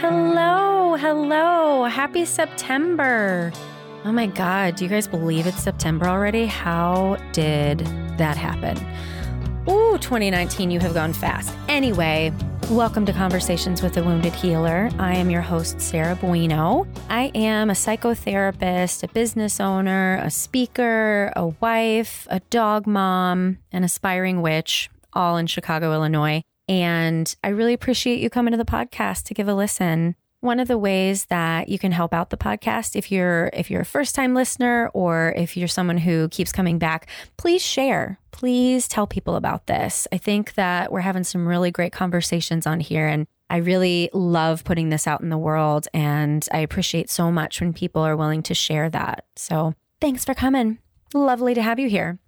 Hello, hello. Happy September. Oh my God, do you guys believe it's September already? How did that happen? Ooh, 2019, you have gone fast. Anyway, welcome to Conversations with a Wounded Healer. I am your host, Sarah Buino. I am a psychotherapist, a business owner, a speaker, a wife, a dog mom, an aspiring witch, all in Chicago, Illinois. And I really appreciate you coming to the podcast to give a listen. One of the ways that you can help out the podcast if you're if you're a first-time listener or if you're someone who keeps coming back, please share. Please tell people about this. I think that we're having some really great conversations on here and I really love putting this out in the world and I appreciate so much when people are willing to share that. So, thanks for coming. Lovely to have you here.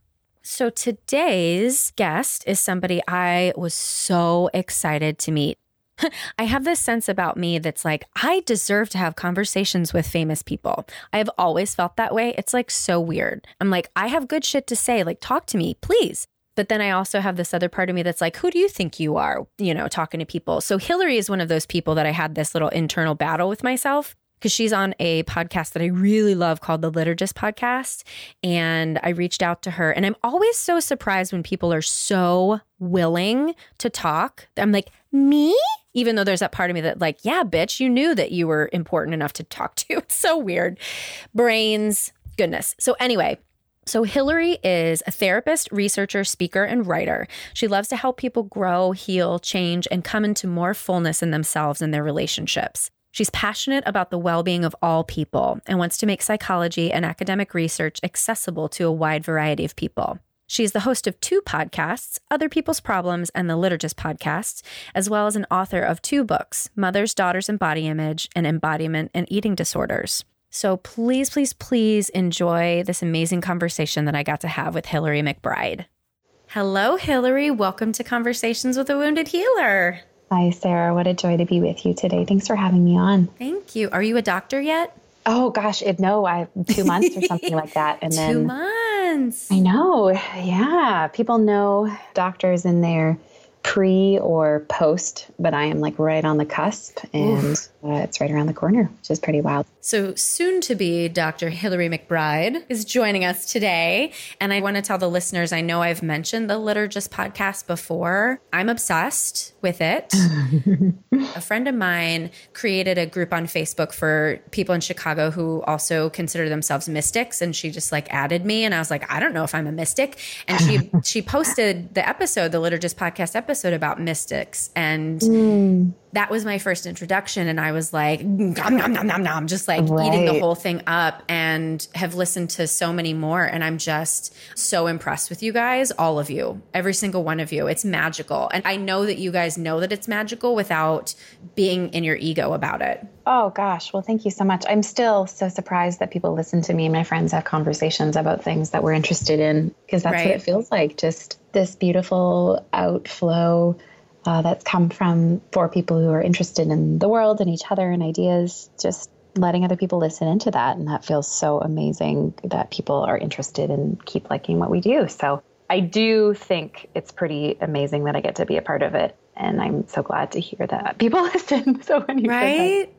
So, today's guest is somebody I was so excited to meet. I have this sense about me that's like, I deserve to have conversations with famous people. I have always felt that way. It's like so weird. I'm like, I have good shit to say. Like, talk to me, please. But then I also have this other part of me that's like, who do you think you are? You know, talking to people. So Hillary is one of those people that I had this little internal battle with myself because she's on a podcast that I really love called the Liturgist Podcast. And I reached out to her, and I'm always so surprised when people are so willing to talk. I'm like, me? Even though there's that part of me that, like, yeah, bitch, you knew that you were important enough to talk to. It's so weird. Brains, goodness. So, anyway, so, Hillary is a therapist, researcher, speaker, and writer. She loves to help people grow, heal, change, and come into more fullness in themselves and their relationships. She's passionate about the well being of all people and wants to make psychology and academic research accessible to a wide variety of people. She's the host of two podcasts, Other People's Problems and the Liturgist podcasts, as well as an author of two books, Mothers, Daughters, and Body Image, and Embodiment and Eating Disorders. So please, please, please enjoy this amazing conversation that I got to have with Hillary McBride. Hello, Hillary. Welcome to Conversations with a Wounded Healer. Hi, Sarah. What a joy to be with you today. Thanks for having me on. Thank you. Are you a doctor yet? Oh gosh, it, no, I two months or something like that, and then two months. I know. Yeah, people know doctors in their pre or post, but I am like right on the cusp, and uh, it's right around the corner, which is pretty wild. So, soon to be Dr. Hillary McBride is joining us today. And I want to tell the listeners I know I've mentioned the Liturgist podcast before. I'm obsessed with it. a friend of mine created a group on Facebook for people in Chicago who also consider themselves mystics. And she just like added me. And I was like, I don't know if I'm a mystic. And she, she posted the episode, the Liturgist podcast episode about mystics. And mm that was my first introduction and i was like nom, nom, nom, nom, nom, just like right. eating the whole thing up and have listened to so many more and i'm just so impressed with you guys all of you every single one of you. It's magical and i know that you guys know that it's magical without being in your ego about it. Oh gosh. Well thank you so much. I'm still so surprised that people listen to me. And my friends have conversations about things that we're interested in because that's right. what it feels like just this beautiful outflow uh, that's come from for people who are interested in the world and each other and ideas, just letting other people listen into that. And that feels so amazing that people are interested and keep liking what we do. So I do think it's pretty amazing that I get to be a part of it. And I'm so glad to hear that people listen. So you right?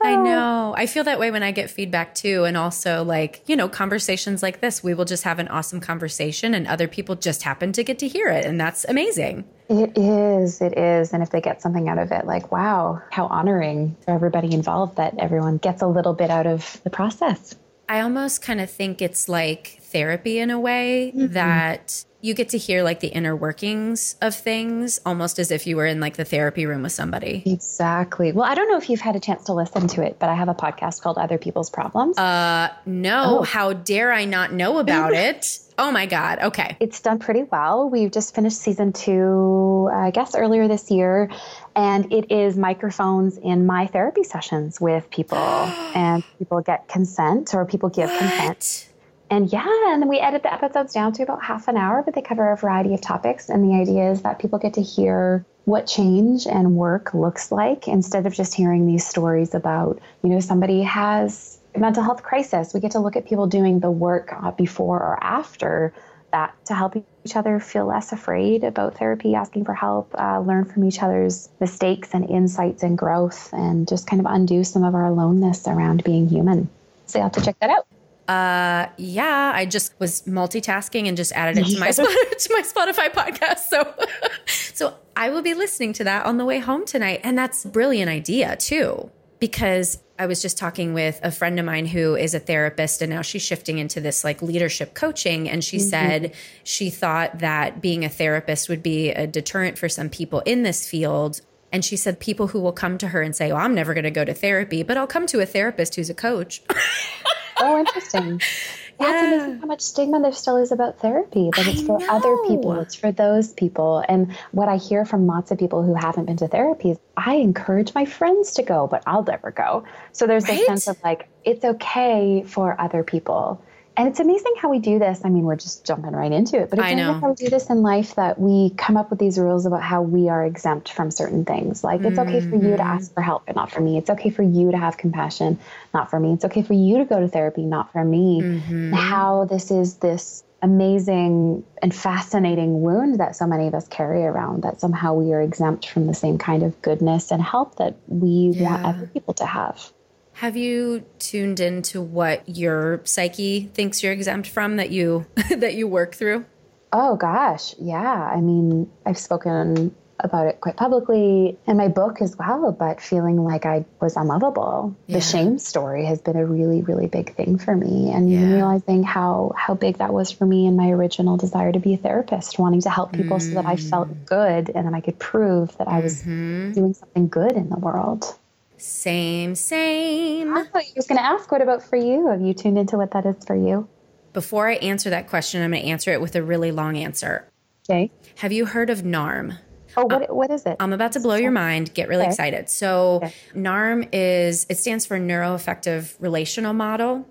I oh. know. I feel that way when I get feedback too. And also, like, you know, conversations like this, we will just have an awesome conversation and other people just happen to get to hear it. And that's amazing. It is. It is. And if they get something out of it, like, wow, how honoring for everybody involved that everyone gets a little bit out of the process. I almost kind of think it's like therapy in a way mm-hmm. that you get to hear like the inner workings of things almost as if you were in like the therapy room with somebody. Exactly. Well, I don't know if you've had a chance to listen to it, but I have a podcast called Other People's Problems. Uh no, oh. how dare I not know about it? Oh my god. Okay. It's done pretty well. We've just finished season 2 I guess earlier this year and it is microphones in my therapy sessions with people and people get consent or people give what? consent and yeah, and then we edit the episodes down to about half an hour, but they cover a variety of topics. And the idea is that people get to hear what change and work looks like instead of just hearing these stories about, you know, somebody has mental health crisis. We get to look at people doing the work uh, before or after that to help each other feel less afraid about therapy, asking for help, uh, learn from each other's mistakes and insights and growth, and just kind of undo some of our aloneness around being human. So you have to check that out. Uh, yeah, I just was multitasking and just added it to my to my Spotify podcast. So, so I will be listening to that on the way home tonight, and that's a brilliant idea too. Because I was just talking with a friend of mine who is a therapist, and now she's shifting into this like leadership coaching. And she mm-hmm. said she thought that being a therapist would be a deterrent for some people in this field. And she said people who will come to her and say, "Oh, I'm never going to go to therapy, but I'll come to a therapist who's a coach." oh, interesting. That's yeah. amazing how much stigma there still is about therapy, but it's for other people, it's for those people. And what I hear from lots of people who haven't been to therapy is I encourage my friends to go, but I'll never go. So there's right? a sense of like, it's okay for other people and it's amazing how we do this. I mean, we're just jumping right into it, but it's amazing how we do this in life that we come up with these rules about how we are exempt from certain things. Like, it's okay for you to mm-hmm. ask for help, but not for me. It's okay for you to have compassion, not for me. It's okay for you to go to therapy, not for me. Mm-hmm. How this is this amazing and fascinating wound that so many of us carry around that somehow we are exempt from the same kind of goodness and help that we yeah. want other people to have. Have you tuned into what your psyche thinks you're exempt from that you that you work through? Oh gosh, yeah. I mean, I've spoken about it quite publicly in my book as well, but feeling like I was unlovable. Yeah. The shame story has been a really, really big thing for me. And yeah. realizing how how big that was for me and my original desire to be a therapist, wanting to help people mm. so that I felt mm. good and then I could prove that I was mm-hmm. doing something good in the world. Same, same. I thought you was going to ask, what about for you? Have you tuned into what that is for you? Before I answer that question, I'm going to answer it with a really long answer. Okay. Have you heard of NARM? Oh, what, uh, what is it? I'm about to blow your mind. Get really okay. excited. So, okay. NARM is, it stands for Neuroaffective Relational Model.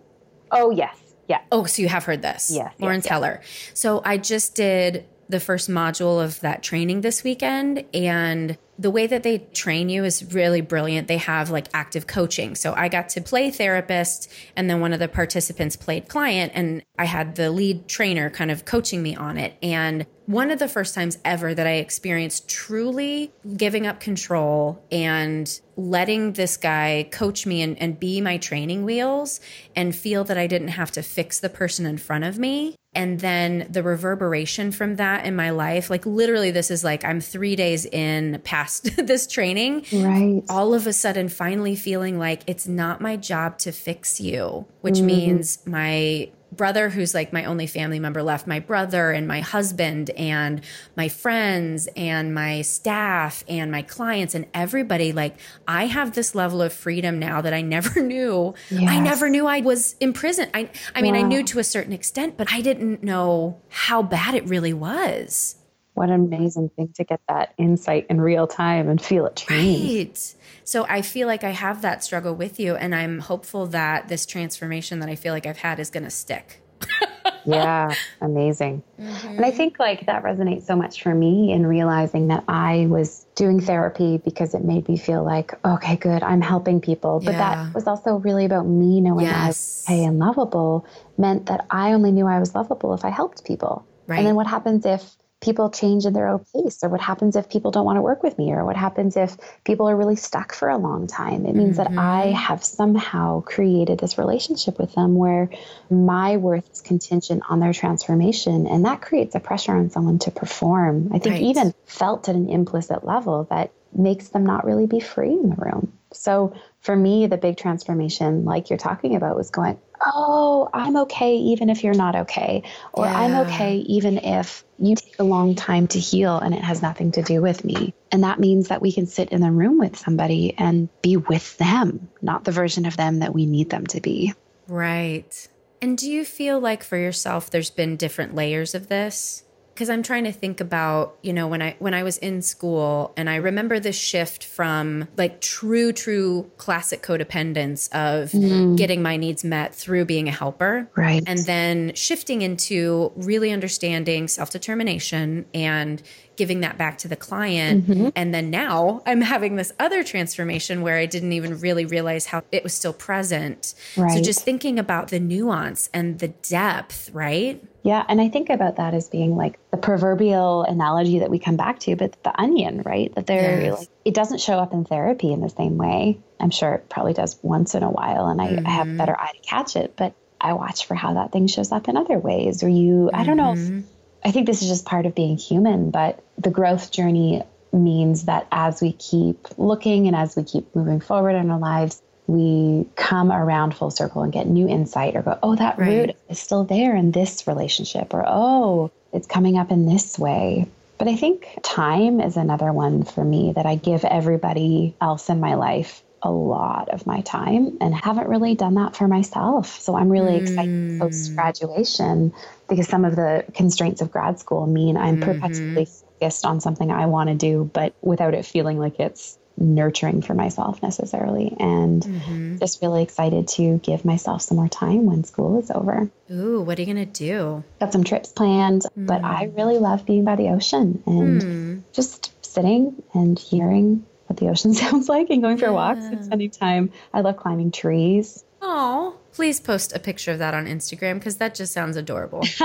Oh, yes. Yeah. Oh, so you have heard this. Yes. Lauren yes, Heller. Yes. So, I just did the first module of that training this weekend and the way that they train you is really brilliant. They have like active coaching. So I got to play therapist and then one of the participants played client and I had the lead trainer kind of coaching me on it. And one of the first times ever that I experienced truly giving up control and letting this guy coach me and, and be my training wheels and feel that I didn't have to fix the person in front of me and then the reverberation from that in my life like literally this is like i'm three days in past this training right all of a sudden finally feeling like it's not my job to fix you which mm-hmm. means my brother who's like my only family member left my brother and my husband and my friends and my staff and my clients and everybody like i have this level of freedom now that i never knew yes. i never knew i was in prison i i mean wow. i knew to a certain extent but i didn't know how bad it really was what an amazing thing to get that insight in real time and feel it change. Right. So I feel like I have that struggle with you, and I'm hopeful that this transformation that I feel like I've had is going to stick. yeah, amazing. Mm-hmm. And I think like that resonates so much for me in realizing that I was doing therapy because it made me feel like, okay, good, I'm helping people. But yeah. that was also really about me knowing yes. I was okay and lovable meant that I only knew I was lovable if I helped people. Right. And then what happens if people change in their own pace or what happens if people don't want to work with me or what happens if people are really stuck for a long time it means mm-hmm. that i mm-hmm. have somehow created this relationship with them where my worth is contingent on their transformation and that creates a pressure on someone to perform i think right. even felt at an implicit level that makes them not really be free in the room so for me the big transformation like you're talking about was going oh, I'm okay even if you're not okay. Or yeah. I'm okay even if you take a long time to heal and it has nothing to do with me. And that means that we can sit in the room with somebody and be with them, not the version of them that we need them to be. Right. And do you feel like for yourself there's been different layers of this? Because I'm trying to think about, you know, when I when I was in school and I remember the shift from like true true classic codependence of mm. getting my needs met through being a helper. Right. And then shifting into really understanding self-determination and giving that back to the client. Mm-hmm. And then now I'm having this other transformation where I didn't even really realize how it was still present. Right. So just thinking about the nuance and the depth, right? Yeah. And I think about that as being like the proverbial analogy that we come back to, but the onion, right? That they're yes. like, it doesn't show up in therapy in the same way. I'm sure it probably does once in a while and I, mm-hmm. I have better eye to catch it, but I watch for how that thing shows up in other ways. Or you. I don't know if, mm-hmm. I think this is just part of being human, but the growth journey means that as we keep looking and as we keep moving forward in our lives, we come around full circle and get new insight or go, oh, that right. root is still there in this relationship, or oh, it's coming up in this way. But I think time is another one for me that I give everybody else in my life a lot of my time and haven't really done that for myself. So I'm really mm. excited post graduation because some of the constraints of grad school mean I'm mm-hmm. perpetually focused on something I want to do, but without it feeling like it's nurturing for myself necessarily. And mm-hmm. just really excited to give myself some more time when school is over. Ooh, what are you going to do? Got some trips planned, mm. but I really love being by the ocean and mm. just sitting and hearing what the ocean sounds like and going for yeah. walks and spending time. I love climbing trees. Oh, please post a picture of that on Instagram because that just sounds adorable.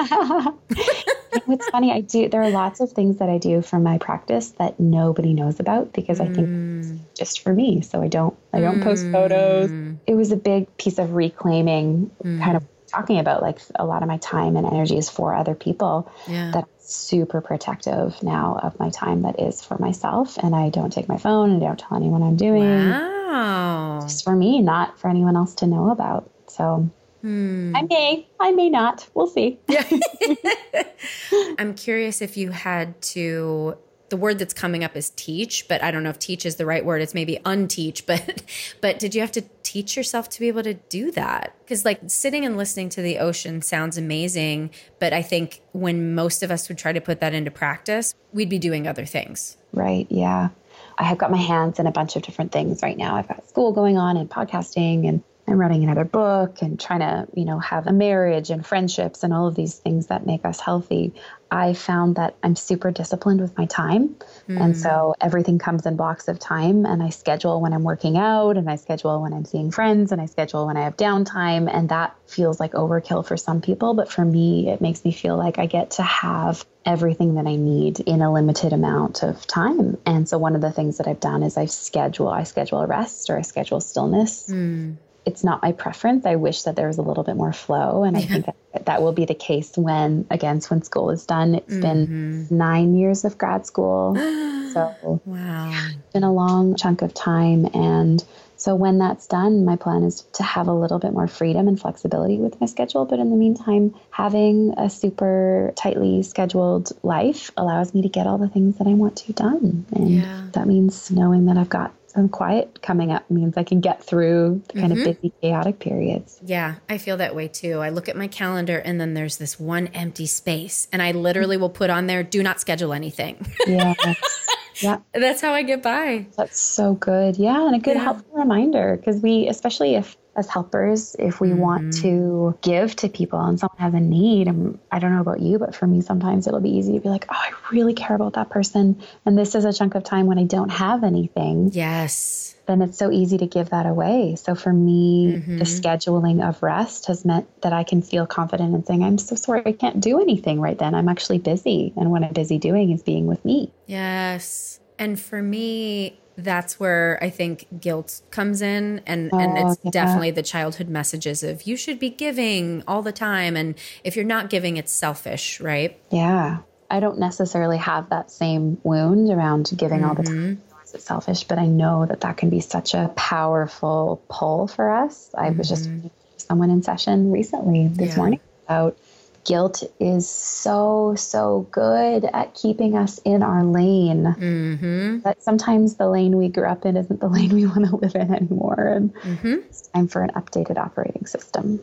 What's funny, I do. There are lots of things that I do from my practice that nobody knows about because I think mm. just for me. So I don't. I don't mm. post photos. It was a big piece of reclaiming, mm. kind of talking about like a lot of my time and energy is for other people. Yeah. That super protective now of my time that is for myself, and I don't take my phone and I don't tell anyone I'm doing. Wow. Just for me, not for anyone else to know about. So Hmm. I may, I may not. We'll see. Yeah. I'm curious if you had to. The word that's coming up is teach, but I don't know if teach is the right word. It's maybe unteach, but but did you have to teach yourself to be able to do that? Because like sitting and listening to the ocean sounds amazing, but I think when most of us would try to put that into practice, we'd be doing other things. Right. Yeah. I have got my hands in a bunch of different things right now. I've got school going on and podcasting and I'm writing another book and trying to, you know, have a marriage and friendships and all of these things that make us healthy. I found that I'm super disciplined with my time. Mm. And so everything comes in blocks of time and I schedule when I'm working out and I schedule when I'm seeing friends and I schedule when I have downtime and that feels like overkill for some people, but for me it makes me feel like I get to have everything that I need in a limited amount of time. And so one of the things that I've done is I schedule I schedule a rest or I schedule stillness. Mm it's not my preference. I wish that there was a little bit more flow. And I think that, that will be the case when, again, when school is done. It's mm-hmm. been nine years of grad school. so, wow. It's been a long chunk of time. And so, when that's done, my plan is to have a little bit more freedom and flexibility with my schedule. But in the meantime, having a super tightly scheduled life allows me to get all the things that I want to done. And yeah. that means knowing that I've got some quiet coming up means I can get through the kind mm-hmm. of busy, chaotic periods. Yeah, I feel that way too. I look at my calendar and then there's this one empty space, and I literally will put on there, do not schedule anything. Yeah. yeah. That's how I get by. That's so good. Yeah. And a good yeah. helpful reminder because we, especially if as helpers if we mm-hmm. want to give to people and someone has a need. And i don't know about you but for me sometimes it'll be easy to be like oh i really care about that person. And this is a chunk of time when i don't have anything. Yes. Then it's so easy to give that away. So for me mm-hmm. the scheduling of rest has meant that i can feel confident in saying i'm so sorry i can't do anything right then. I'm actually busy. And what i'm busy doing is being with me. Yes. And for me that's where I think guilt comes in and oh, and it's yeah. definitely the childhood messages of you should be giving all the time and if you're not giving it's selfish, right? Yeah. I don't necessarily have that same wound around giving mm-hmm. all the time. Mm-hmm. It's selfish, but I know that that can be such a powerful pull for us. I mm-hmm. was just mm-hmm. someone in session recently this yeah. morning about guilt is so, so good at keeping us in our lane. Mm-hmm. But sometimes the lane we grew up in isn't the lane we want to live in anymore. And mm-hmm. it's time for an updated operating system.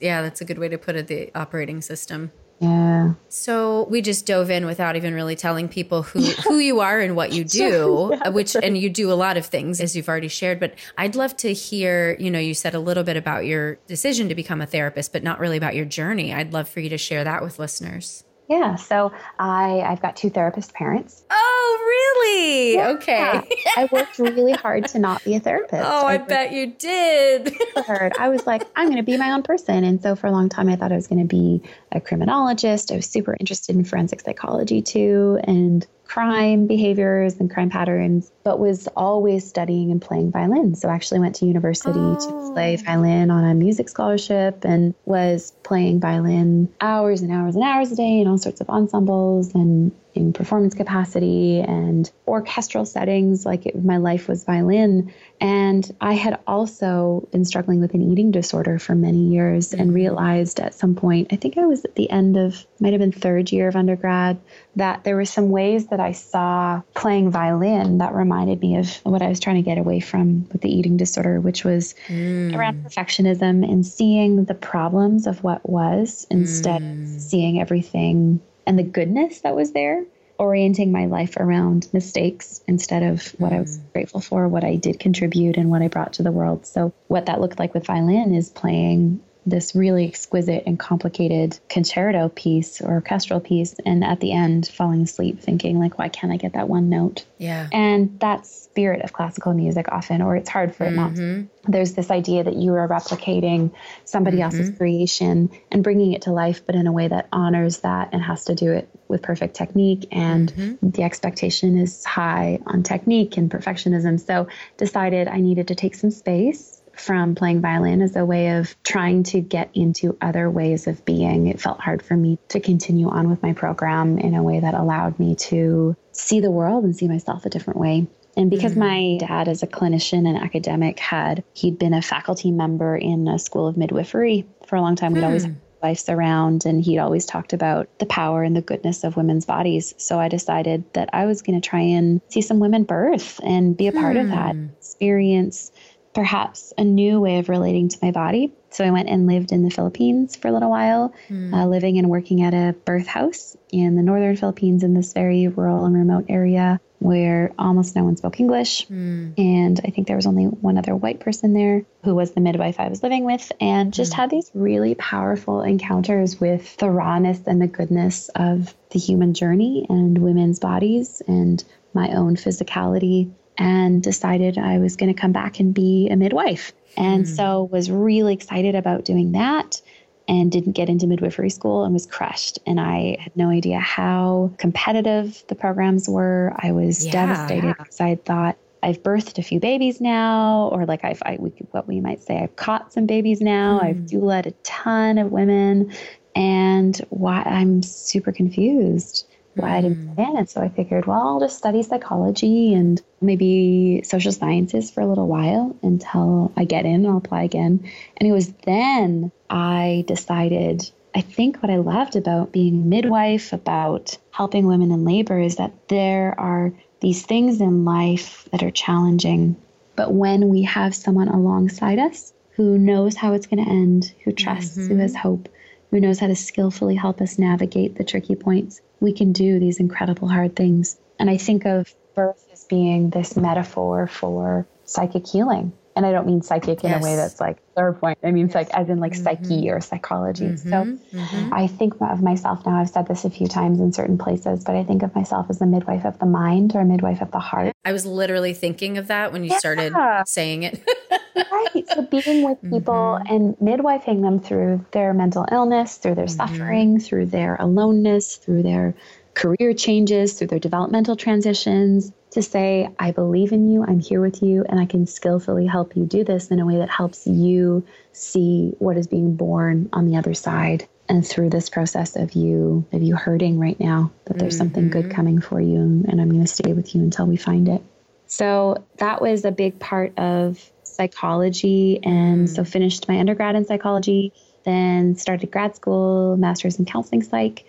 Yeah, that's a good way to put it the operating system. Yeah. So we just dove in without even really telling people who who you are and what you do, yeah, uh, which right. and you do a lot of things as you've already shared, but I'd love to hear, you know, you said a little bit about your decision to become a therapist, but not really about your journey. I'd love for you to share that with listeners. Yeah. So I I've got two therapist parents. Oh, really? Yeah. Okay. I worked really hard to not be a therapist. Oh, I, I bet you did. hard. I was like, I'm going to be my own person. And so for a long time, I thought I was going to be a criminologist. I was super interested in forensic psychology too. And crime behaviors and crime patterns, but was always studying and playing violin. So I actually went to university oh. to play oh. violin on a music scholarship and was playing violin hours and hours and hours a day in all sorts of ensembles and in performance capacity and orchestral settings. Like it, my life was violin. And I had also been struggling with an eating disorder for many years and mm-hmm. realized at some point, I think I was at the end of, might have been third year of undergrad, that there were some ways that I saw playing violin that reminded me of what I was trying to get away from with the eating disorder, which was mm. around perfectionism and seeing the problems of what was instead mm. of seeing everything and the goodness that was there, orienting my life around mistakes instead of what mm. I was mm. grateful for, what I did contribute, and what I brought to the world. So, what that looked like with violin is playing this really exquisite and complicated concerto piece or orchestral piece and at the end falling asleep thinking like why can't i get that one note yeah and that spirit of classical music often or it's hard for mm-hmm. it not. Mm-hmm. there's this idea that you are replicating somebody mm-hmm. else's creation and bringing it to life but in a way that honors that and has to do it with perfect technique and mm-hmm. the expectation is high on technique and perfectionism so decided i needed to take some space from playing violin as a way of trying to get into other ways of being. It felt hard for me to continue on with my program in a way that allowed me to see the world and see myself a different way. And because mm-hmm. my dad, as a clinician and academic, had he'd been a faculty member in a school of midwifery for a long time, we'd mm. always advice around and he'd always talked about the power and the goodness of women's bodies. So I decided that I was going to try and see some women birth and be a part of that hmm. experience perhaps a new way of relating to my body. So I went and lived in the Philippines for a little while, mm. uh, living and working at a birth house in the northern Philippines in this very rural and remote area where almost no one spoke English. Mm. And I think there was only one other white person there who was the midwife I was living with, and just mm. had these really powerful encounters with the rawness and the goodness of the human journey and women's bodies and my own physicality and decided I was going to come back and be a midwife. And mm. so was really excited about doing that and didn't get into midwifery school and was crushed. And I had no idea how competitive the programs were. I was yeah, devastated because I thought I've birthed a few babies now, or like I've, I, what we might say, I've caught some babies now. Mm. I've doulaed a ton of women and why I'm super confused why I didn't fit in. And so I figured, well, I'll just study psychology and maybe social sciences for a little while until I get in and I'll apply again. And it was then I decided, I think what I loved about being midwife, about helping women in labor is that there are these things in life that are challenging. But when we have someone alongside us who knows how it's going to end, who trusts, mm-hmm. who has hope, who knows how to skillfully help us navigate the tricky points, we can do these incredible hard things. And I think of birth as being this metaphor for psychic healing. And I don't mean psychic in yes. a way that's like third point. I mean, like as in like mm-hmm. psyche or psychology. Mm-hmm. So mm-hmm. I think of myself now, I've said this a few times in certain places, but I think of myself as the midwife of the mind or a midwife of the heart. I was literally thinking of that when you yeah. started saying it. right. So being with people mm-hmm. and midwifing them through their mental illness, through their mm-hmm. suffering, through their aloneness, through their career changes, through their developmental transitions, to say, I believe in you, I'm here with you, and I can skillfully help you do this in a way that helps you see what is being born on the other side. And through this process of you, of you hurting right now, that there's mm-hmm. something good mm-hmm. coming for you, and I'm going to stay with you until we find it. So that was a big part of psychology, and mm. so finished my undergrad in psychology, then started grad school, master's in counseling psych,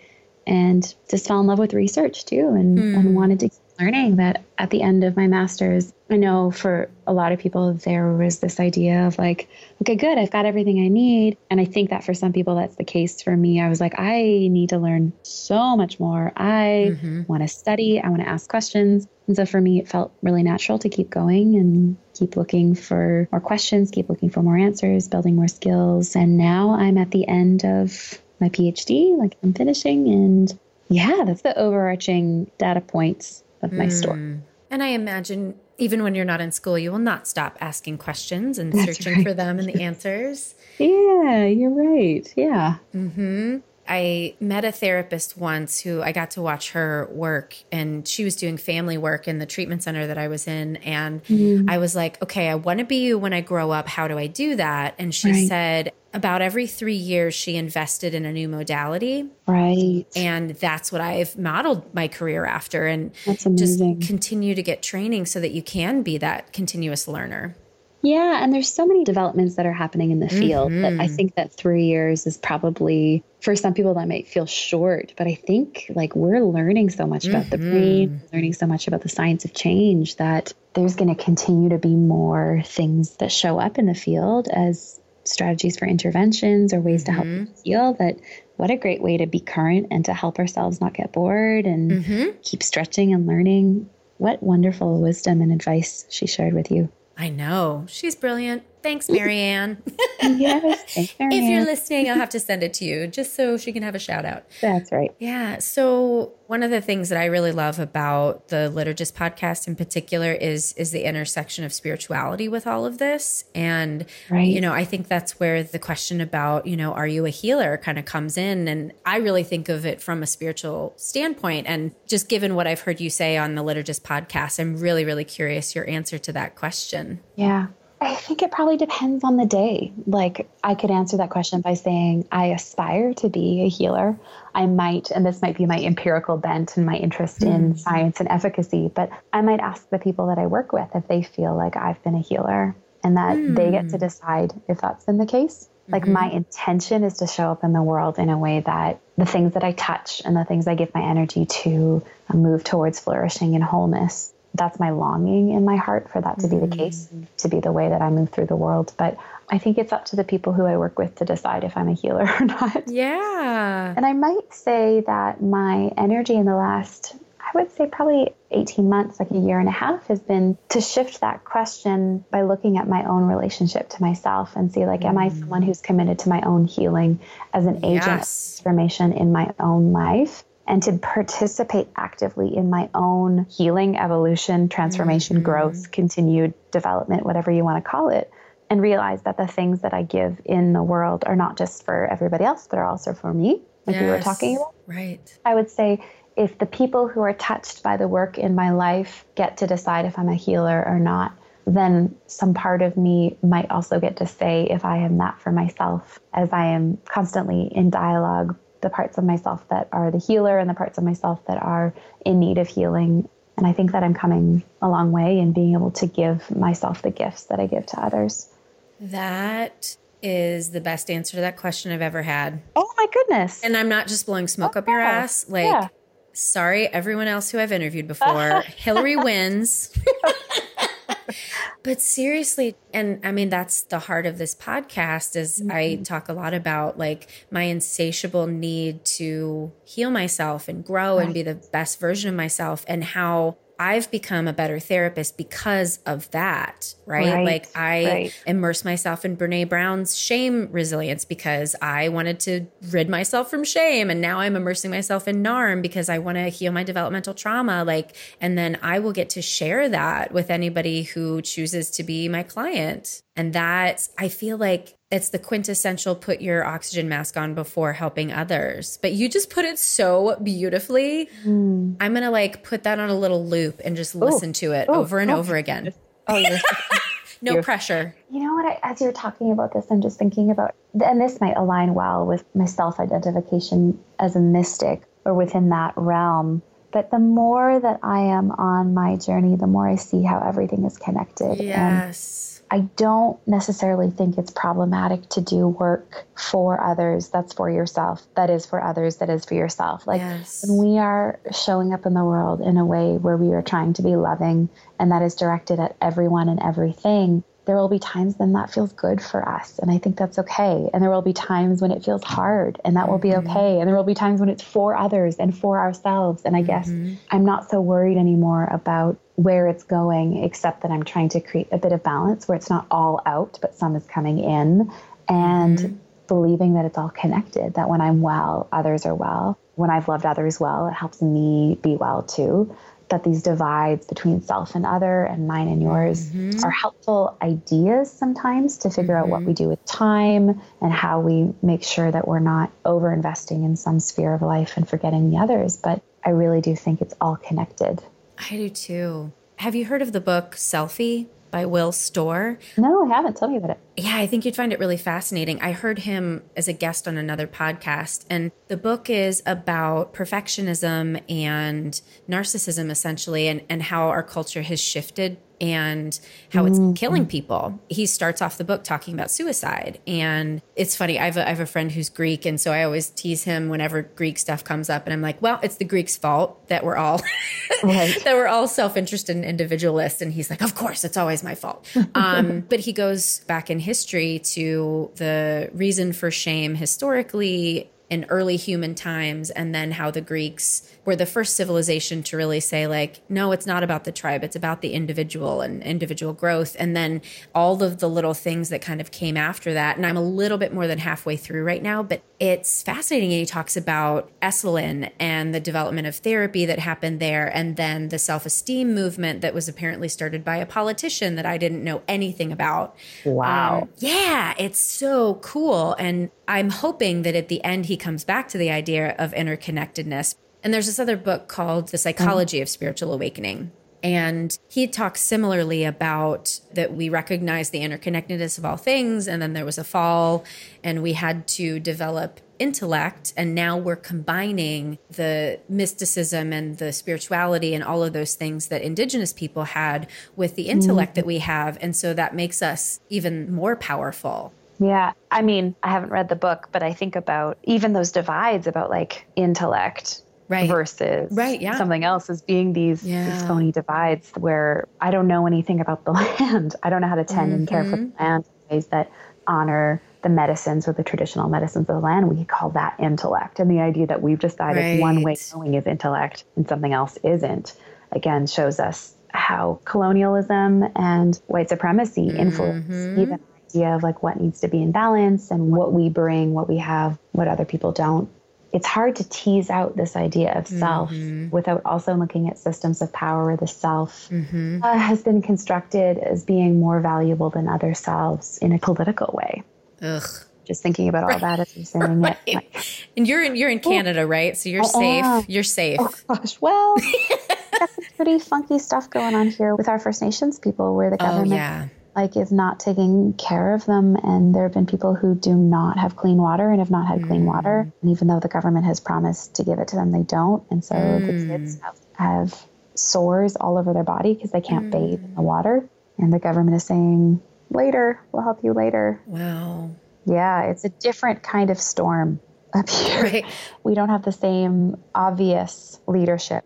and just fell in love with research too, and, mm. and wanted to learning that at the end of my master's, I know for a lot of people, there was this idea of like, okay, good, I've got everything I need. And I think that for some people, that's the case. For me, I was like, I need to learn so much more. I mm-hmm. want to study, I want to ask questions. And so for me, it felt really natural to keep going and keep looking for more questions, keep looking for more answers, building more skills. And now I'm at the end of my PhD, like I'm finishing, and Yeah, that's the overarching data points of my mm. story. And I imagine even when you're not in school, you will not stop asking questions and that's searching right. for them and the answers. Yeah, you're right. Yeah. Mm-hmm. I met a therapist once who I got to watch her work, and she was doing family work in the treatment center that I was in. And mm. I was like, okay, I want to be you when I grow up. How do I do that? And she right. said, about every three years, she invested in a new modality. Right. And that's what I've modeled my career after, and just continue to get training so that you can be that continuous learner. Yeah, and there's so many developments that are happening in the field mm-hmm. that I mm-hmm. think that three years is probably for some people that might feel short, but I think like we're learning so much about mm-hmm. the brain, learning so much about the science of change that there's going to continue to be more things that show up in the field as strategies for interventions or ways mm-hmm. to help mm-hmm. heal that what a great way to be current and to help ourselves not get bored and mm-hmm. keep stretching and learning. What wonderful wisdom and advice she shared with you. I know. She's brilliant. Thanks, Marianne. yes. Thanks, Marianne. If you're listening, I'll have to send it to you just so she can have a shout out. That's right. Yeah. So one of the things that I really love about the Liturgist podcast in particular is is the intersection of spirituality with all of this. And right. you know, I think that's where the question about, you know, are you a healer kind of comes in. And I really think of it from a spiritual standpoint. And just given what I've heard you say on the Liturgist podcast, I'm really, really curious your answer to that question. Yeah. I think it probably depends on the day. Like, I could answer that question by saying, I aspire to be a healer. I might, and this might be my empirical bent and my interest mm. in science and efficacy, but I might ask the people that I work with if they feel like I've been a healer and that mm. they get to hmm. decide if that's been the case. Like, mm-hmm. my intention is to show up in the world in a way that the things that I touch and the things I give my energy to move towards flourishing and wholeness that's my longing in my heart for that to be the case, mm. to be the way that I move through the world. But I think it's up to the people who I work with to decide if I'm a healer or not. Yeah. And I might say that my energy in the last, I would say probably 18 months, like a year and a half, has been to shift that question by looking at my own relationship to myself and see, like, mm. am I someone who's committed to my own healing as an agent yes. of transformation in my own life? And to participate actively in my own healing, evolution, transformation, mm-hmm. growth, continued development, whatever you want to call it, and realize that the things that I give in the world are not just for everybody else, but are also for me, like yes. we were talking about. Right. I would say if the people who are touched by the work in my life get to decide if I'm a healer or not, then some part of me might also get to say if I am that for myself, as I am constantly in dialogue the parts of myself that are the healer and the parts of myself that are in need of healing. And I think that I'm coming a long way in being able to give myself the gifts that I give to others. That is the best answer to that question I've ever had. Oh my goodness. And I'm not just blowing smoke oh, up your oh, ass. Like, yeah. sorry, everyone else who I've interviewed before. Hillary wins. but seriously, and I mean that's the heart of this podcast is mm-hmm. I talk a lot about like my insatiable need to heal myself and grow right. and be the best version of myself and how I've become a better therapist because of that, right? right like I right. immerse myself in Brene Brown's shame resilience because I wanted to rid myself from shame. And now I'm immersing myself in NARM because I want to heal my developmental trauma. Like, and then I will get to share that with anybody who chooses to be my client. And that I feel like it's the quintessential put your oxygen mask on before helping others. But you just put it so beautifully. Mm. I'm going to like put that on a little loop and just listen Ooh. to it Ooh. over and oh. over again. Oh, no pressure. You know what? I, as you're talking about this, I'm just thinking about, and this might align well with my self identification as a mystic or within that realm. But the more that I am on my journey, the more I see how everything is connected. Yes. And I don't necessarily think it's problematic to do work for others that's for yourself, that is for others, that is for yourself. Like yes. when we are showing up in the world in a way where we are trying to be loving and that is directed at everyone and everything, there will be times when that feels good for us. And I think that's okay. And there will be times when it feels hard, and that will be mm-hmm. okay. And there will be times when it's for others and for ourselves. And I guess mm-hmm. I'm not so worried anymore about where it's going, except that I'm trying to create a bit of balance where it's not all out, but some is coming in. And mm-hmm. believing that it's all connected, that when I'm well, others are well. When I've loved others well, it helps me be well too. That these divides between self and other and mine and yours mm-hmm. are helpful ideas sometimes to figure mm-hmm. out what we mm-hmm. do with time and how we make sure that we're not over investing in some sphere of life and forgetting the others. But I really do think it's all connected. I do too. Have you heard of the book Selfie? By Will Storr. No, I haven't. Tell me about it. Yeah, I think you'd find it really fascinating. I heard him as a guest on another podcast, and the book is about perfectionism and narcissism, essentially, and, and how our culture has shifted and how it's mm-hmm. killing people. He starts off the book talking about suicide. And it's funny, I have, a, I have a friend who's Greek. And so I always tease him whenever Greek stuff comes up. And I'm like, well, it's the Greeks' fault that we're all, right. that we're all self interested and individualist. And he's like, of course, it's always my fault. um, but he goes back in history to the reason for shame historically in early human times and then how the Greeks were the first civilization to really say like no it's not about the tribe it's about the individual and individual growth. And then all of the little things that kind of came after that and I'm a little bit more than halfway through right now but it's fascinating he talks about Esalen and the development of therapy that happened there and then the self-esteem movement that was apparently started by a politician that I didn't know anything about. Wow. Um, yeah it's so cool. And I'm hoping that at the end he comes back to the idea of interconnectedness. And there's this other book called The Psychology of Spiritual Awakening. And he talks similarly about that we recognize the interconnectedness of all things. And then there was a fall, and we had to develop intellect. And now we're combining the mysticism and the spirituality and all of those things that indigenous people had with the intellect mm-hmm. that we have. And so that makes us even more powerful. Yeah. I mean, I haven't read the book, but I think about even those divides about like intellect right. versus right, yeah. something else as being these, yeah. these phony divides where I don't know anything about the land. I don't know how to tend mm-hmm. and care for the mm-hmm. land in ways that honor the medicines or the traditional medicines of the land. We call that intellect. And the idea that we've decided right. one way of knowing is intellect and something else isn't, again, shows us how colonialism and white supremacy influence mm-hmm. even idea of like what needs to be in balance and what we bring, what we have, what other people don't. It's hard to tease out this idea of self mm-hmm. without also looking at systems of power where the self mm-hmm. uh, has been constructed as being more valuable than other selves in a political way. Ugh just thinking about all right. that as you're saying right. it. Like, and you're in you're in Canada, oh, right? So you're safe. You're safe. Oh gosh, well, some pretty funky stuff going on here with our First Nations people, where the oh, government oh, yeah like is not taking care of them and there have been people who do not have clean water and have not had mm. clean water and even though the government has promised to give it to them they don't and so mm. the kids have, have, sores all over their body because they can't mm. bathe in the water and the government is saying later we'll help you later wow yeah it's a different kind of storm up here right. we don't have the same obvious leadership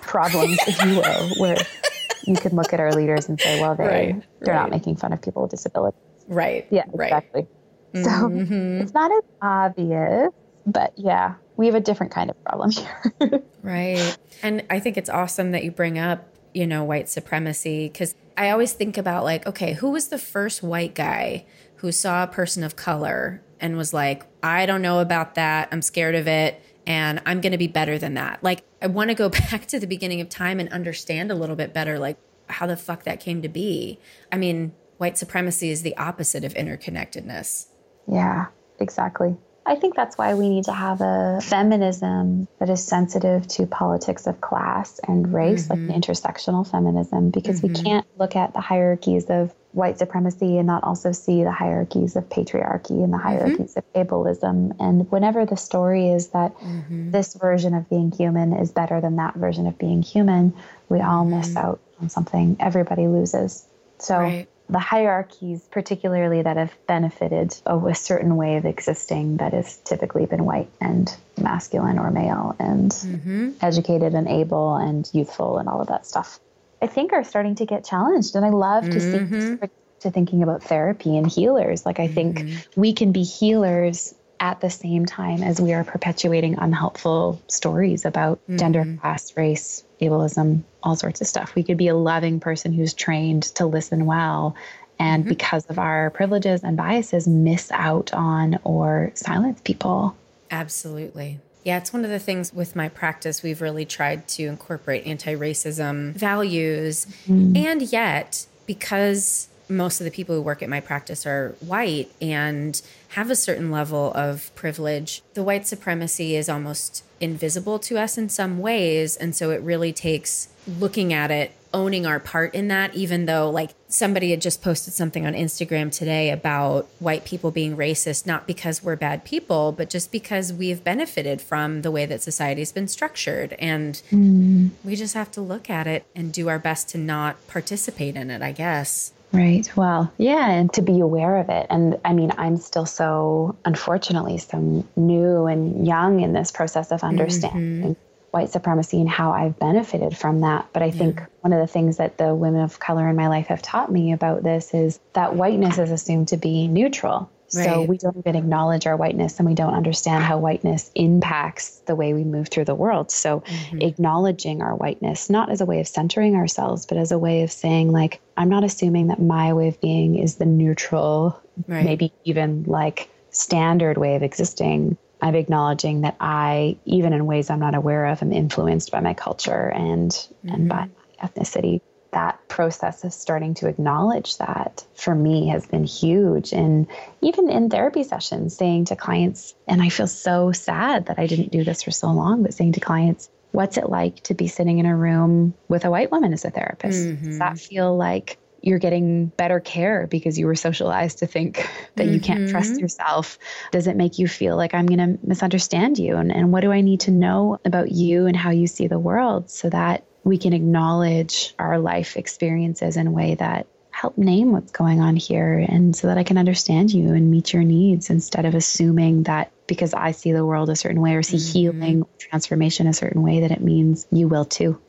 problems if you will where you can look at our leaders and say, well, they right, they're right. not making fun of people with disabilities. Right. Yeah, exactly. Right. So mm-hmm. it's not as obvious, but yeah, we have a different kind of problem here. right. And I think it's awesome that you bring up, you know, white supremacy because I always think about like, okay, who was the first white guy who saw a person of color and was like, I don't know about that. I'm scared of it and I'm going to be better than that. Like, I want to go back to the beginning of time and understand a little bit better, like, how the fuck that came to be. I mean, white supremacy is the opposite of interconnectedness. Yeah, exactly. I think that's why we need to have a feminism that is sensitive to politics of class and race, mm-hmm. like an intersectional feminism, because mm-hmm. we can't look at the hierarchies of white supremacy and not also see the hierarchies of patriarchy and the mm-hmm. hierarchies mm-hmm. of ableism. And whenever the story is that mm-hmm. this version of being human is better than that version of being human, we all miss mm-hmm. out on something. Everybody loses. So right the hierarchies, particularly that have benefited a certain way of existing that has typically been white and masculine or male and mm-hmm. educated and able and youthful and all of that stuff, I think are starting to get challenged. And I love to mm-hmm. see to thinking about therapy and healers. Like I think mm-hmm. we can be healers at the same time as we are perpetuating unhelpful stories about gender, mm-hmm. class, race, ableism, all sorts of stuff. We could be a loving person who's trained to listen well and mm-hmm. because of our privileges and biases miss out on or silence people. Absolutely. Yeah, it's one of the things with my practice. We've really tried to incorporate anti racism values. Mm. And yet, because most of the people who work at my practice are white and have a certain level of privilege, the white supremacy is almost invisible to us in some ways. And so it really takes looking at it, owning our part in that, even though, like, somebody had just posted something on Instagram today about white people being racist, not because we're bad people, but just because we've benefited from the way that society's been structured. And mm. we just have to look at it and do our best to not participate in it, I guess. Right. Well, yeah, and to be aware of it. And I mean, I'm still so, unfortunately, so new and young in this process of understanding mm-hmm. White supremacy and how I've benefited from that. But I yeah. think one of the things that the women of color in my life have taught me about this is that whiteness is assumed to be neutral. Right. So we don't even acknowledge our whiteness and we don't understand how whiteness impacts the way we move through the world. So mm-hmm. acknowledging our whiteness, not as a way of centering ourselves, but as a way of saying, like, I'm not assuming that my way of being is the neutral, right. maybe even like standard way of existing. I'm acknowledging that I, even in ways I'm not aware of, am influenced by my culture and mm-hmm. and by my ethnicity that process of starting to acknowledge that for me has been huge. And even in therapy sessions, saying to clients, and I feel so sad that I didn't do this for so long, but saying to clients, what's it like to be sitting in a room with a white woman as a therapist? Mm-hmm. Does that feel like you're getting better care because you were socialized to think that mm-hmm. you can't trust mm-hmm. yourself? Does it make you feel like I'm going to misunderstand you? And, and what do I need to know about you and how you see the world so that we can acknowledge our life experiences in a way that help name what's going on here and so that I can understand you and meet your needs instead of assuming that because I see the world a certain way or see mm-hmm. healing transformation a certain way that it means you will too.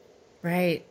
Right.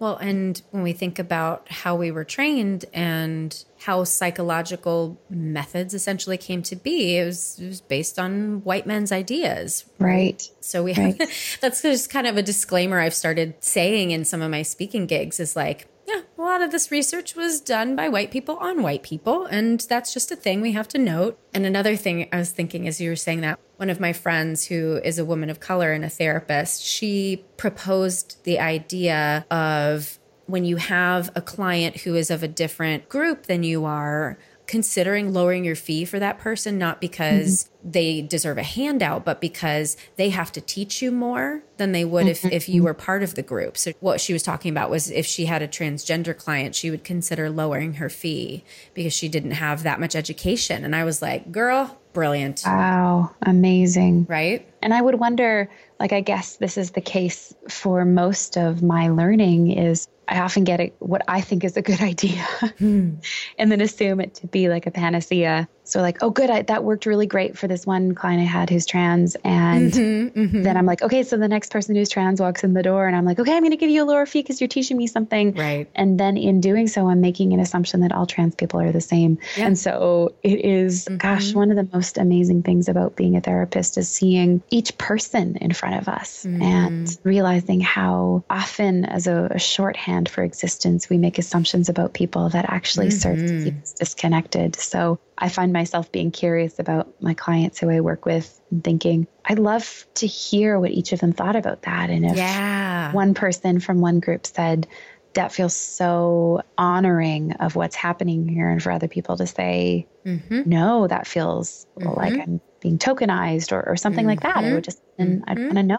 Well, and when we think about how we were trained and how psychological methods essentially came to be, it was, it was based on white men's ideas. Right. So we have that's just kind of a disclaimer I've started saying in some of my speaking gigs is like, yeah, a lot of this research was done by white people on white people. And that's just a thing we have to note. And another thing I was thinking as you were saying that, one of my friends who is a woman of color and a therapist, she proposed the idea of when you have a client who is of a different group than you are, considering lowering your fee for that person, not because mm-hmm. they deserve a handout, but because they have to teach you more than they would mm-hmm. if, if you were part of the group. So, what she was talking about was if she had a transgender client, she would consider lowering her fee because she didn't have that much education. And I was like, girl, brilliant. Wow, amazing. Right. And I would wonder, like, I guess this is the case for most of my learning is I often get it, what I think is a good idea hmm. and then assume it to be like a panacea. So, like, oh, good, I, that worked really great for this one client I had who's trans. And mm-hmm, mm-hmm. then I'm like, okay, so the next person who's trans walks in the door, and I'm like, okay, I'm going to give you a lower fee because you're teaching me something. Right. And then in doing so, I'm making an assumption that all trans people are the same. Yeah. And so it is, mm-hmm. gosh, one of the most amazing things about being a therapist is seeing each person in front of us mm-hmm. and realizing how often, as a, a shorthand, for existence, we make assumptions about people that actually mm-hmm. serve to keep us disconnected. So I find myself being curious about my clients who I work with and thinking, I'd love to hear what each of them thought about that. And if yeah. one person from one group said, that feels so honoring of what's happening here, and for other people to say, mm-hmm. no, that feels mm-hmm. like I'm being tokenized or, or something like that. I would just, and I'd mm-hmm. want to know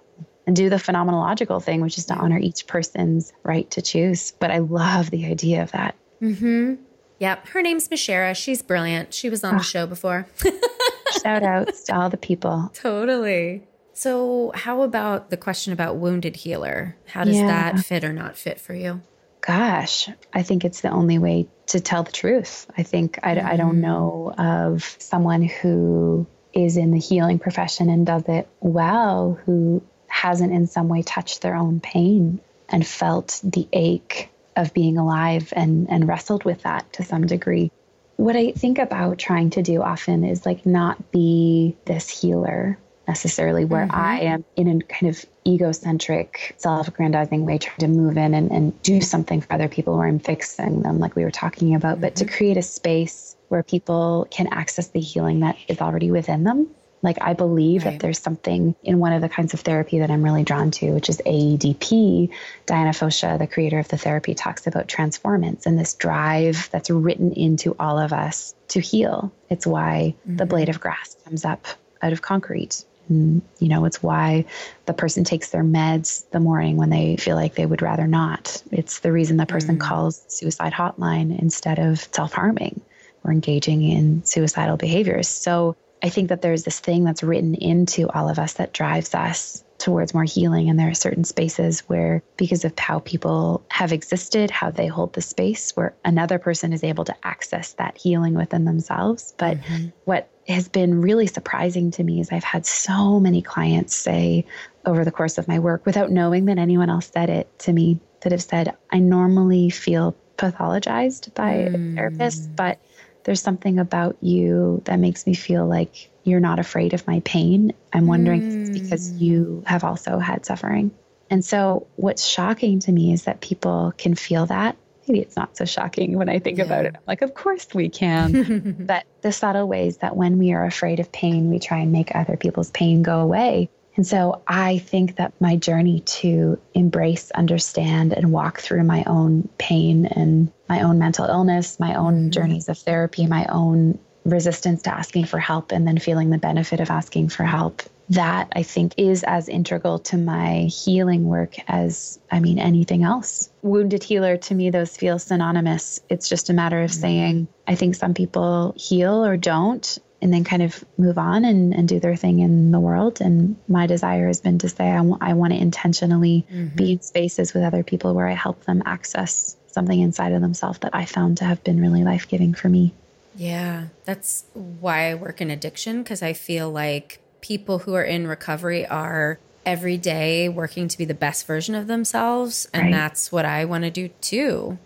and do the phenomenological thing, which is to honor each person's right to choose. But I love the idea of that. Mm-hmm. Yep. Her name's Mishara. She's brilliant. She was on oh. the ah. show before. Shout outs to all the people. Totally. So, how about the question about wounded healer? How does yeah. that fit or not fit for you? Gosh, I think it's the only way to tell the truth. I think I, mm-hmm. I don't mm-hmm. know of someone who is in the healing profession and does it well who hasn't in some way touched their own pain and felt the ache of being alive and, and wrestled with that to some degree. What I think about trying to do often is like not be this healer necessarily where mm-hmm. I am in a kind of egocentric, self aggrandizing way, trying to move in and, and do something for other people where I'm fixing them, like we were talking about, mm-hmm. but to mm-hmm. create a space where people can access the healing that is already within them. Like, I believe right. that there's something in one of the kinds of therapy that I'm really drawn to, which is AEDP. Diana Fosha, the creator of the therapy, talks about transformance and this drive that's written into all of us to heal. It's why mm-hmm. the blade of grass comes up out of concrete. And, you know, it's why the person takes their meds the morning when they feel like they would rather not. It's the reason the person mm. calls suicide hotline instead of self harming or engaging in suicidal behaviors. So I think that there's this thing that's written into all of us that drives us towards more healing. And there are certain spaces where, because of how people have existed, how they hold the space, where another person is able to access that healing within themselves. But mm-hmm. what has been really surprising to me is I've had so many clients say over the course of my work, without knowing that anyone else said it to me, that have said, I normally feel pathologized by mm. a therapist, but there's something about you that makes me feel like you're not afraid of my pain. I'm wondering mm. if it's because mm. you have also had suffering. And so, what's shocking to me is that people can feel that. Maybe it's not so shocking when I think yeah. about it. I'm like, of course we can. but the subtle ways that when we are afraid of pain, we try and make other people's pain go away. And so I think that my journey to embrace, understand, and walk through my own pain and my own mental illness, my own mm-hmm. journeys of therapy, my own resistance to asking for help, and then feeling the benefit of asking for help. That I think is as integral to my healing work as, I mean, anything else. Wounded healer, to me, those feel synonymous. It's just a matter of mm-hmm. saying, I think some people heal or don't and then kind of move on and, and do their thing in the world. And my desire has been to say, I, w- I want to intentionally mm-hmm. be in spaces with other people where I help them access something inside of themselves that I found to have been really life giving for me. Yeah, that's why I work in addiction because I feel like people who are in recovery are every day working to be the best version of themselves. And right. that's what I want to do too.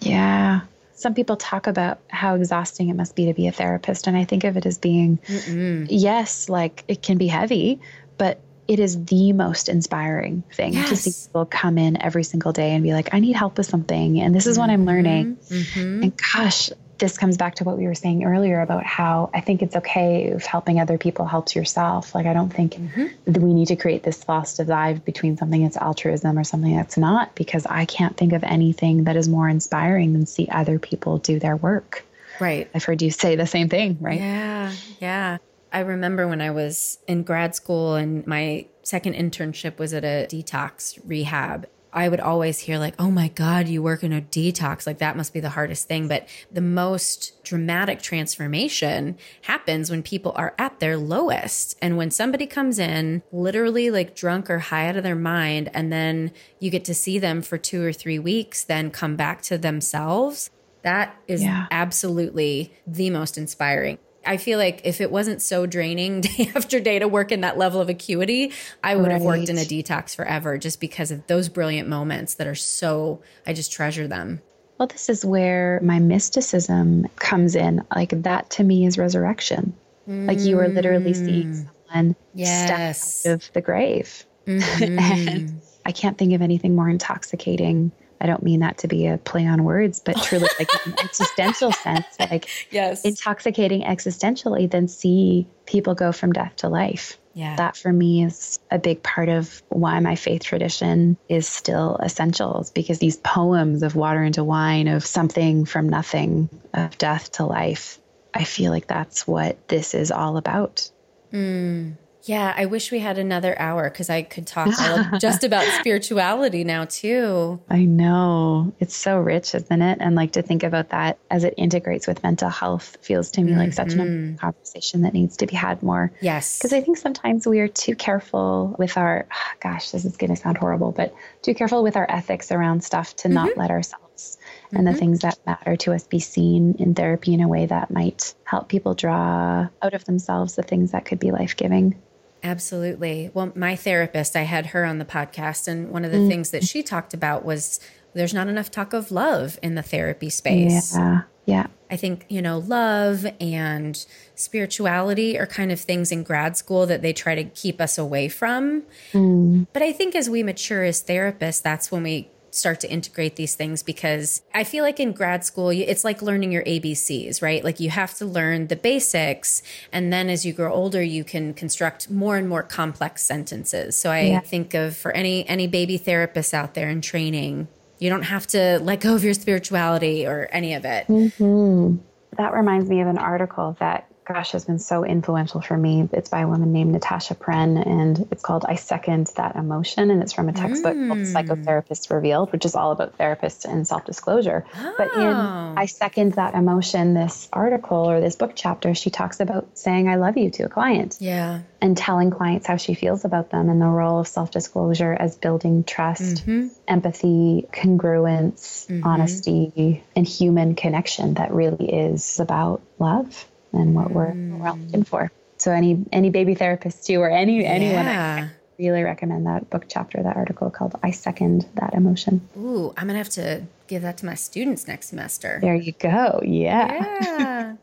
Yeah some people talk about how exhausting it must be to be a therapist. And I think of it as being, Mm-mm. yes, like it can be heavy, but it is the most inspiring thing yes. to see people come in every single day and be like, I need help with something. And this is mm-hmm. what I'm learning. Mm-hmm. And gosh, this comes back to what we were saying earlier about how I think it's okay if helping other people helps yourself. Like, I don't think mm-hmm. that we need to create this false divide between something that's altruism or something that's not, because I can't think of anything that is more inspiring than see other people do their work. Right. I've heard you say the same thing, right? Yeah. Yeah. I remember when I was in grad school and my second internship was at a detox rehab I would always hear like, "Oh my god, you work in a detox. Like that must be the hardest thing." But the most dramatic transformation happens when people are at their lowest. And when somebody comes in literally like drunk or high out of their mind and then you get to see them for 2 or 3 weeks then come back to themselves, that is yeah. absolutely the most inspiring. I feel like if it wasn't so draining day after day to work in that level of acuity, I would right. have worked in a detox forever just because of those brilliant moments that are so, I just treasure them. Well, this is where my mysticism comes in. Like that to me is resurrection. Mm. Like you are literally seeing mm. someone yes. step out of the grave. Mm-hmm. and I can't think of anything more intoxicating I don't mean that to be a play on words, but truly like an existential sense, like yes. intoxicating existentially, then see people go from death to life. Yeah. That for me is a big part of why my faith tradition is still essential because these poems of water into wine, of something from nothing, of death to life, I feel like that's what this is all about. Mm. Yeah, I wish we had another hour because I could talk just about spirituality now too. I know. It's so rich, isn't it? And like to think about that as it integrates with mental health feels to me mm-hmm. like such an mm-hmm. conversation that needs to be had more. Yes. Because I think sometimes we are too careful with our, gosh, this is going to sound horrible, but too careful with our ethics around stuff to mm-hmm. not let ourselves and mm-hmm. the things that matter to us be seen in therapy in a way that might help people draw out of themselves the things that could be life giving. Absolutely. Well, my therapist, I had her on the podcast, and one of the mm. things that she talked about was there's not enough talk of love in the therapy space. Yeah. Yeah. I think, you know, love and spirituality are kind of things in grad school that they try to keep us away from. Mm. But I think as we mature as therapists, that's when we start to integrate these things because I feel like in grad school, it's like learning your ABCs, right? Like you have to learn the basics. And then as you grow older, you can construct more and more complex sentences. So I yeah. think of for any, any baby therapists out there in training, you don't have to let go of your spirituality or any of it. Mm-hmm. That reminds me of an article that gosh, has been so influential for me. It's by a woman named Natasha Prenn, and it's called I Second That Emotion. And it's from a textbook mm. called Psychotherapist Revealed, which is all about therapists and self disclosure. Oh. But in oh. I Second That Emotion, this article or this book chapter, she talks about saying, I love you to a client. Yeah. And telling clients how she feels about them and the role of self disclosure as building trust, mm-hmm. empathy, congruence, mm-hmm. honesty, and human connection that really is about love and what we're, mm. we're looking for. So any any baby therapists too, or any yeah. anyone, I really recommend that book chapter, that article called "I Second That Emotion." Ooh, I'm gonna have to give that to my students next semester. There you go. Yeah. Yeah.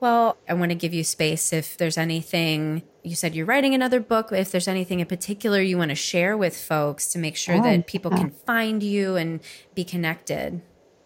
well, I want to give you space if there's anything you said you're writing another book. If there's anything in particular you want to share with folks to make sure oh, that people yeah. can find you and be connected.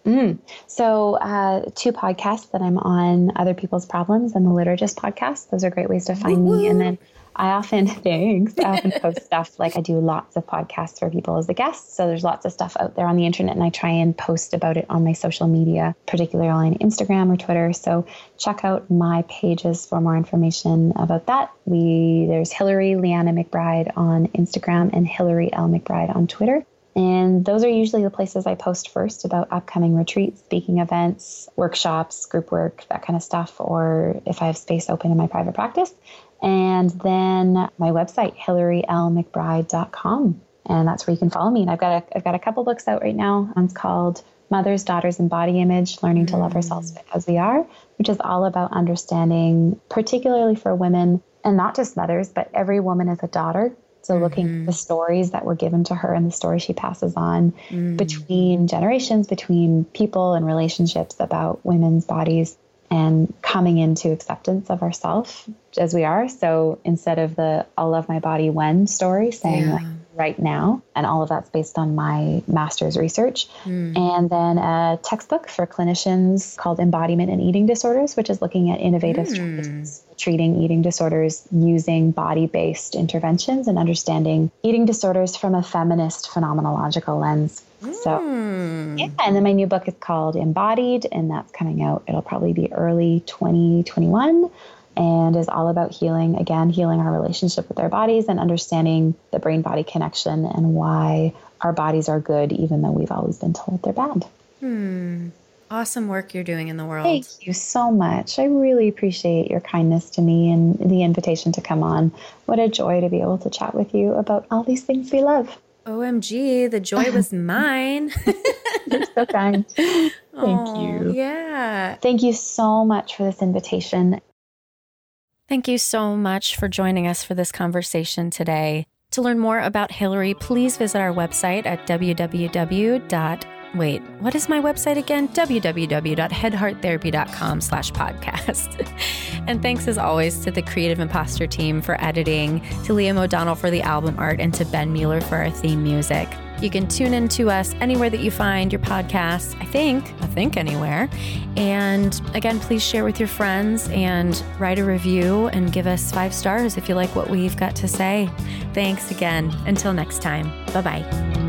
Mm. So, uh, two podcasts that I'm on Other People's Problems and the Liturgist podcast. Those are great ways to find Woo-hoo. me. And then I often, thanks, I often post stuff like I do lots of podcasts for people as a guest. So, there's lots of stuff out there on the internet, and I try and post about it on my social media, particularly on Instagram or Twitter. So, check out my pages for more information about that. We There's Hillary Leanna McBride on Instagram and Hillary L. McBride on Twitter. And those are usually the places I post first about upcoming retreats, speaking events, workshops, group work, that kind of stuff, or if I have space open in my private practice. And then my website, hillarylmcbride.com. And that's where you can follow me. And I've got a, I've got a couple books out right now. One's called Mothers, Daughters, and Body Image Learning to Love Ourselves mm. as We Are, which is all about understanding, particularly for women, and not just mothers, but every woman is a daughter so mm-hmm. looking at the stories that were given to her and the stories she passes on mm. between generations, between people and relationships about women's bodies and coming into acceptance of ourself as we are. So instead of the I'll love my body when story saying yeah. like right now, and all of that's based on my master's research. Mm. And then a textbook for clinicians called Embodiment and Eating Disorders, which is looking at innovative mm. strategies treating eating disorders using body based interventions and understanding eating disorders from a feminist phenomenological lens. Mm. So, hmm. yeah. And then my new book is called Embodied, and that's coming out. It'll probably be early 2021 and is all about healing again, healing our relationship with our bodies and understanding the brain body connection and why our bodies are good, even though we've always been told they're bad. Hmm awesome work you're doing in the world. Thank you so much. I really appreciate your kindness to me and the invitation to come on. What a joy to be able to chat with you about all these things we love. OMG, the joy was mine. You're so kind. Thank oh, you. Yeah. Thank you so much for this invitation. Thank you so much for joining us for this conversation today. To learn more about Hillary, please visit our website at www Wait, what is my website again? www.headhearttherapy.com slash podcast. and thanks as always to the Creative Imposter team for editing, to Liam O'Donnell for the album art, and to Ben Mueller for our theme music. You can tune in to us anywhere that you find your podcasts, I think, I think anywhere. And again, please share with your friends and write a review and give us five stars if you like what we've got to say. Thanks again. Until next time, bye bye.